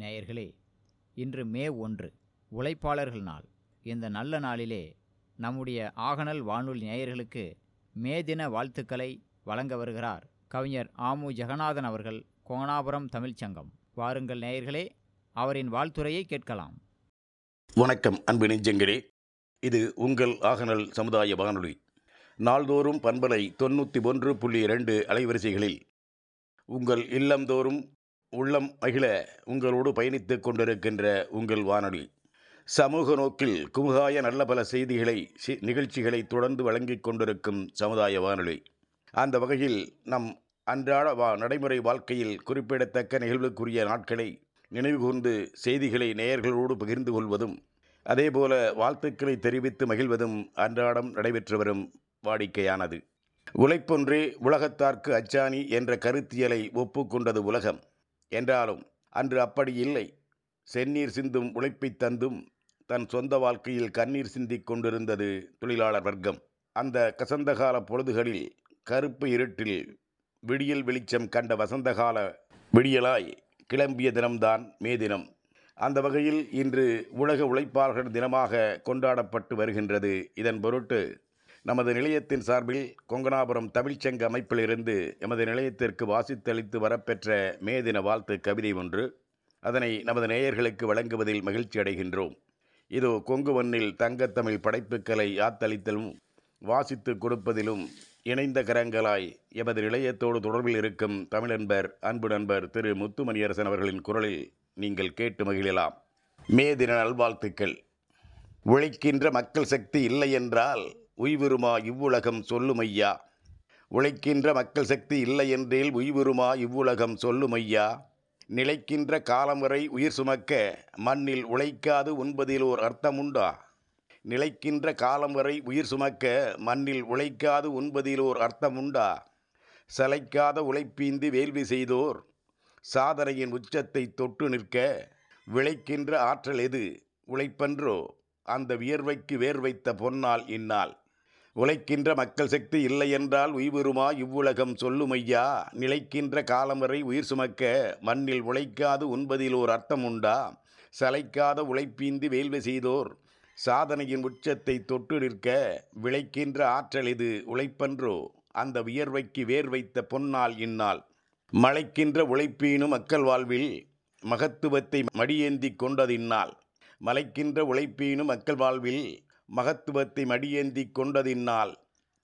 நேயர்களே இன்று மே ஒன்று உழைப்பாளர்கள் நாள். இந்த நல்ல நாளிலே நம்முடைய ஆகநல் வானொலி நேயர்களுக்கு மே தின வாழ்த்துக்களை வழங்க வருகிறார் கவிஞர் ஆமு ஜெகநாதன் அவர்கள் கோணாபுரம் தமிழ்ச்சங்கம் வாருங்கள் நேயர்களே அவரின் வாழ்த்துறையை கேட்கலாம். வணக்கம் அன்பு நெஞ்சங்களே. இது உங்கள் ஆகநல் சமுதாய வானொலி. நாள்தோறும் பண்பலை தொண்ணூற்றி ஒன்று புள்ளி இரண்டு அலைவரிசைகளில் உங்கள் இல்லந்தோறும் உள்ளம் மகிழ உங்களோடு பயணித்துக் கொண்டிருக்கின்ற உங்கள் வானொலி. சமூக நோக்கில் குமுகாய நல்ல பல செய்திகளை சி- நிகழ்ச்சிகளை தொடர்ந்து வழங்கிக் கொண்டிருக்கும் சமுதாய வானொலி. அந்த வகையில் நம் அன்றாட வா நடைமுறை வாழ்க்கையில் குறிப்பிடத்தக்க நிகழ்வுக்குரிய நாட்களை நினைவுகூர்ந்து செய்திகளை நேயர்களோடு பகிர்ந்து கொள்வதும் அதேபோல வாழ்த்துக்களை தெரிவித்து மகிழ்வதும் அன்றாடம் நடைபெற்று வரும் வாடிக்கையானது. உழைப்பொன்றே உலகத்தார்க்கு அச்சாணி என்ற கருத்தியலை ஒப்புக்கொண்டது உலகம். என்றாலும் அன்று அப்படி இல்லை. செந்நீர் சிந்தும் உழைப்பைத் தந்தும் தன் சொந்த வாழ்க்கையில் கண்ணீர் சிந்திக் கொண்டிருந்தது தொழிலாளர் வர்க்கம். அந்த கசந்தகால பொழுதுகளில் கருப்பு இருட்டில் விடியல் வெளிச்சம் கண்ட வசந்தகால விடியலாய் கிளம்பிய தினம்தான் மே தினம். அந்த வகையில் இன்று உலக உழைப்பாளர்கள் தினமாக கொண்டாடப்பட்டு வருகின்றது. இதன் பொருட்டு நமது நிலையத்தின் சார்பில் கொங்கனாபுரம் தமிழ்ச்சங்க அமைப்பிலிருந்து எமது நிலையத்திற்கு வாசித்தளித்து வரப்பெற்ற மே தின வாழ்த்து கவிதை ஒன்று. அதனை நமது நேயர்களுக்கு வழங்குவதில் மகிழ்ச்சி அடைகின்றோம். இதோ கொங்கு மண்ணில் தங்கத்தமிழ் படைப்புக்களை ஆத்தளித்தலும் வாசித்து கொடுப்பதிலும் இணைந்த கரங்களாய் எமது நிலையத்தோடு தொடர்பில் இருக்கும் தமிழன்பர் அன்பு நண்பர் திரு முத்துமணியரசன் அவர்களின் குரலில் நீங்கள் கேட்டு மகிழலாம். மே தின நல்வாழ்த்துக்கள். உழைக்கின்ற மக்கள் சக்தி இல்லை என்றால் உய்வுருமா இவ்வுலகம் சொல்லுமையா? உழைக்கின்ற மக்கள் சக்தி இல்லை என்றேல் உய்வுருமா இவ்வுலகம் சொல்லுமையா? நிலைக்கின்ற காலம் வரை உயிர் சுமக்க மண்ணில் உழைக்காது உண்பதில் ஓர் அர்த்தமுண்டா? நிலைக்கின்ற காலம் வரை உயிர் சுமக்க மண்ணில் உழைக்காது உண்பதில் ஓர் அர்த்தமுண்டா? சளைக்காத உழைப்பீந்து வேள்வி செய்தோர் சாதனையின் உச்சத்தை தொட்டு நிற்க விளைக்கின்ற ஆற்றல் எது? உழைப்பன்றோ அந்த வியர்வைக்கு வேர் வைத்த பொன்னால் இந்நாள். உழைக்கின்ற மக்கள் சக்தி இல்லை என்றால் உய்வுருமா இவ்வுலகம் சொல்லுமையா? நிலைக்கின்ற காலம் வரை உயிர் சுமக்க மண்ணில் உழைக்காது உண்பதில் ஓர் அர்த்தம் உண்டா? சளைக்காத உழைப்பீந்து வேள்வி செய்தோர் சாதனையின் உச்சத்தை தொட்டு நிற்க விளைக்கின்ற ஆற்றல் இது உழைப்பன்றோ? அந்த வியர்வைக்கு வேர் வைத்த பொன்னால் இந்நாள். மலைக்கின்ற உழைப்பீனும் மக்கள் வாழ்வில் மகத்துவத்தை மடியேந்தி கொண்டதின்னால் மலைக்கின்ற உழைப்பீனும் மக்கள் வாழ்வில் மகத்துவத்தை மடியேந்தி கொண்டதின்னால்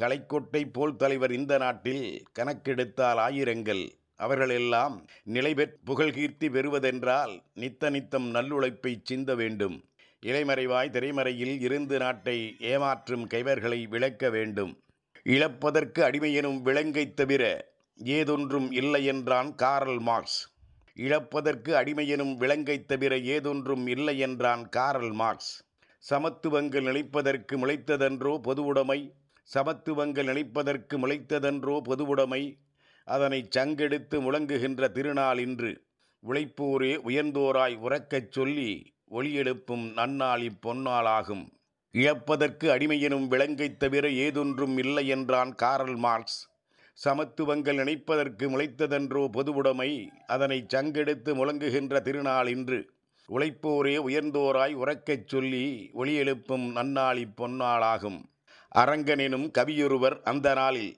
கலைக்கொட்டை போல் தலைவர் இந்த நாட்டில் கணக்கெடுத்தால் ஆயிரங்கள். அவர்களெல்லாம் நிலைபெற் புகழ்கீர்த்தி பெறுவதென்றால் நித்த நித்தம் நல்லுழைப்பை சிந்த வேண்டும். இலைமறைவாய் திரைமறையில் இருந்து நாட்டை ஏமாற்றும் கைவர்களை விளக்க வேண்டும். இழப்பதற்கு அடிமையெனும் விலங்கை தவிர ஏதொன்றும் இல்லை என்றான் காரல் மார்க்ஸ். இழப்பதற்கு அடிமையெனும் விலங்கை விலங்கைத் தவிர ஏதொன்றும் இல்லை என்றான் காரல் மார்க்ஸ். சமத்துவங்கள் நிலைப்பதற்கு முளைத்ததன்றோ பொதுவுடைமை சமத்துவங்கள் நிலைப்பதற்கு முளைத்ததன்றோ பொதுவுடைமை அதனை சங்கெடுத்து முழங்குகின்ற திருநாள் இன்று. உழைப்போரே உயர்ந்தோராய் உறக்கச் சொல்லி ஒளியெழுப்பும் நன்னாள் இப்பொன்னாளாகும். இழப்பதற்கு அடிமையெனும் விலங்கைத் தவிர ஏதொன்றும் இல்லை என்றான் காரல் மார்க்ஸ். சமத்துவங்கள் நினைப்பதற்கு முளைத்ததன்றோ பொதுவுடைமை அதனை சங்கெடுத்து முழங்குகின்ற திருநாள் இன்று. உழைப்போரே உயர்ந்தோராய் உறக்கச் சொல்லி ஒளி எழுப்பும் பொன்னாளாகும். இப்பொன்னாளாகும் அரங்கனெனும் கவியொருவர் அந்த நாளில்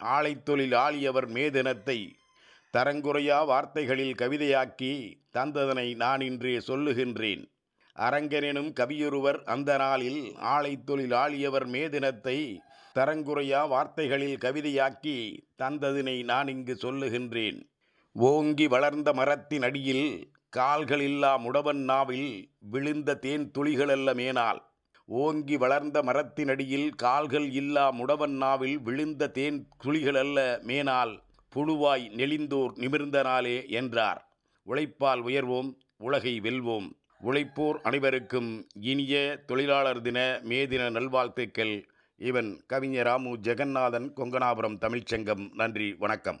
ஆலைத்தொழில் ஆளியவர் மேதினத்தை தரங்குறையா வார்த்தைகளில் கவிதையாக்கி தந்ததனை நான் இன்றே சொல்லுகின்றேன். அரங்கனெனும் கவியொருவர் அந்த நாளில் ஆலைத்தொழில் ஆளியவர் மேதினத்தை தரங்குறையா வார்த்தைகளில் கவிதையாக்கி தந்ததினை நான் இங்கு சொல்லுகின்றேன். ஓங்கி வளர்ந்த மரத்தின் அடியில் கால்களில்லா முடவன் நாவில் விழுந்த தேன் துளிகளல்ல மேனால். ஓங்கி வளர்ந்த மரத்தினடியில் கால்கள் இல்லா முடவன் நாவில் விழுந்த தேன் துளிகளல்ல மேனால். புழுவாய் நெளிந்தோர் நிமிர்ந்த நாளே என்றார். உழைப்பால் உயர்வோம் உலகை வெல்வோம். உழைப்போர் அனைவருக்கும் இனிய தொழிலாளர் தின மே தின நல்வாழ்த்துக்கள். இவன் கவிஞர் ராமு ஜெகநாதன் கொங்கனாபுரம் தமிழ்ச்சங்கம். நன்றி வணக்கம்.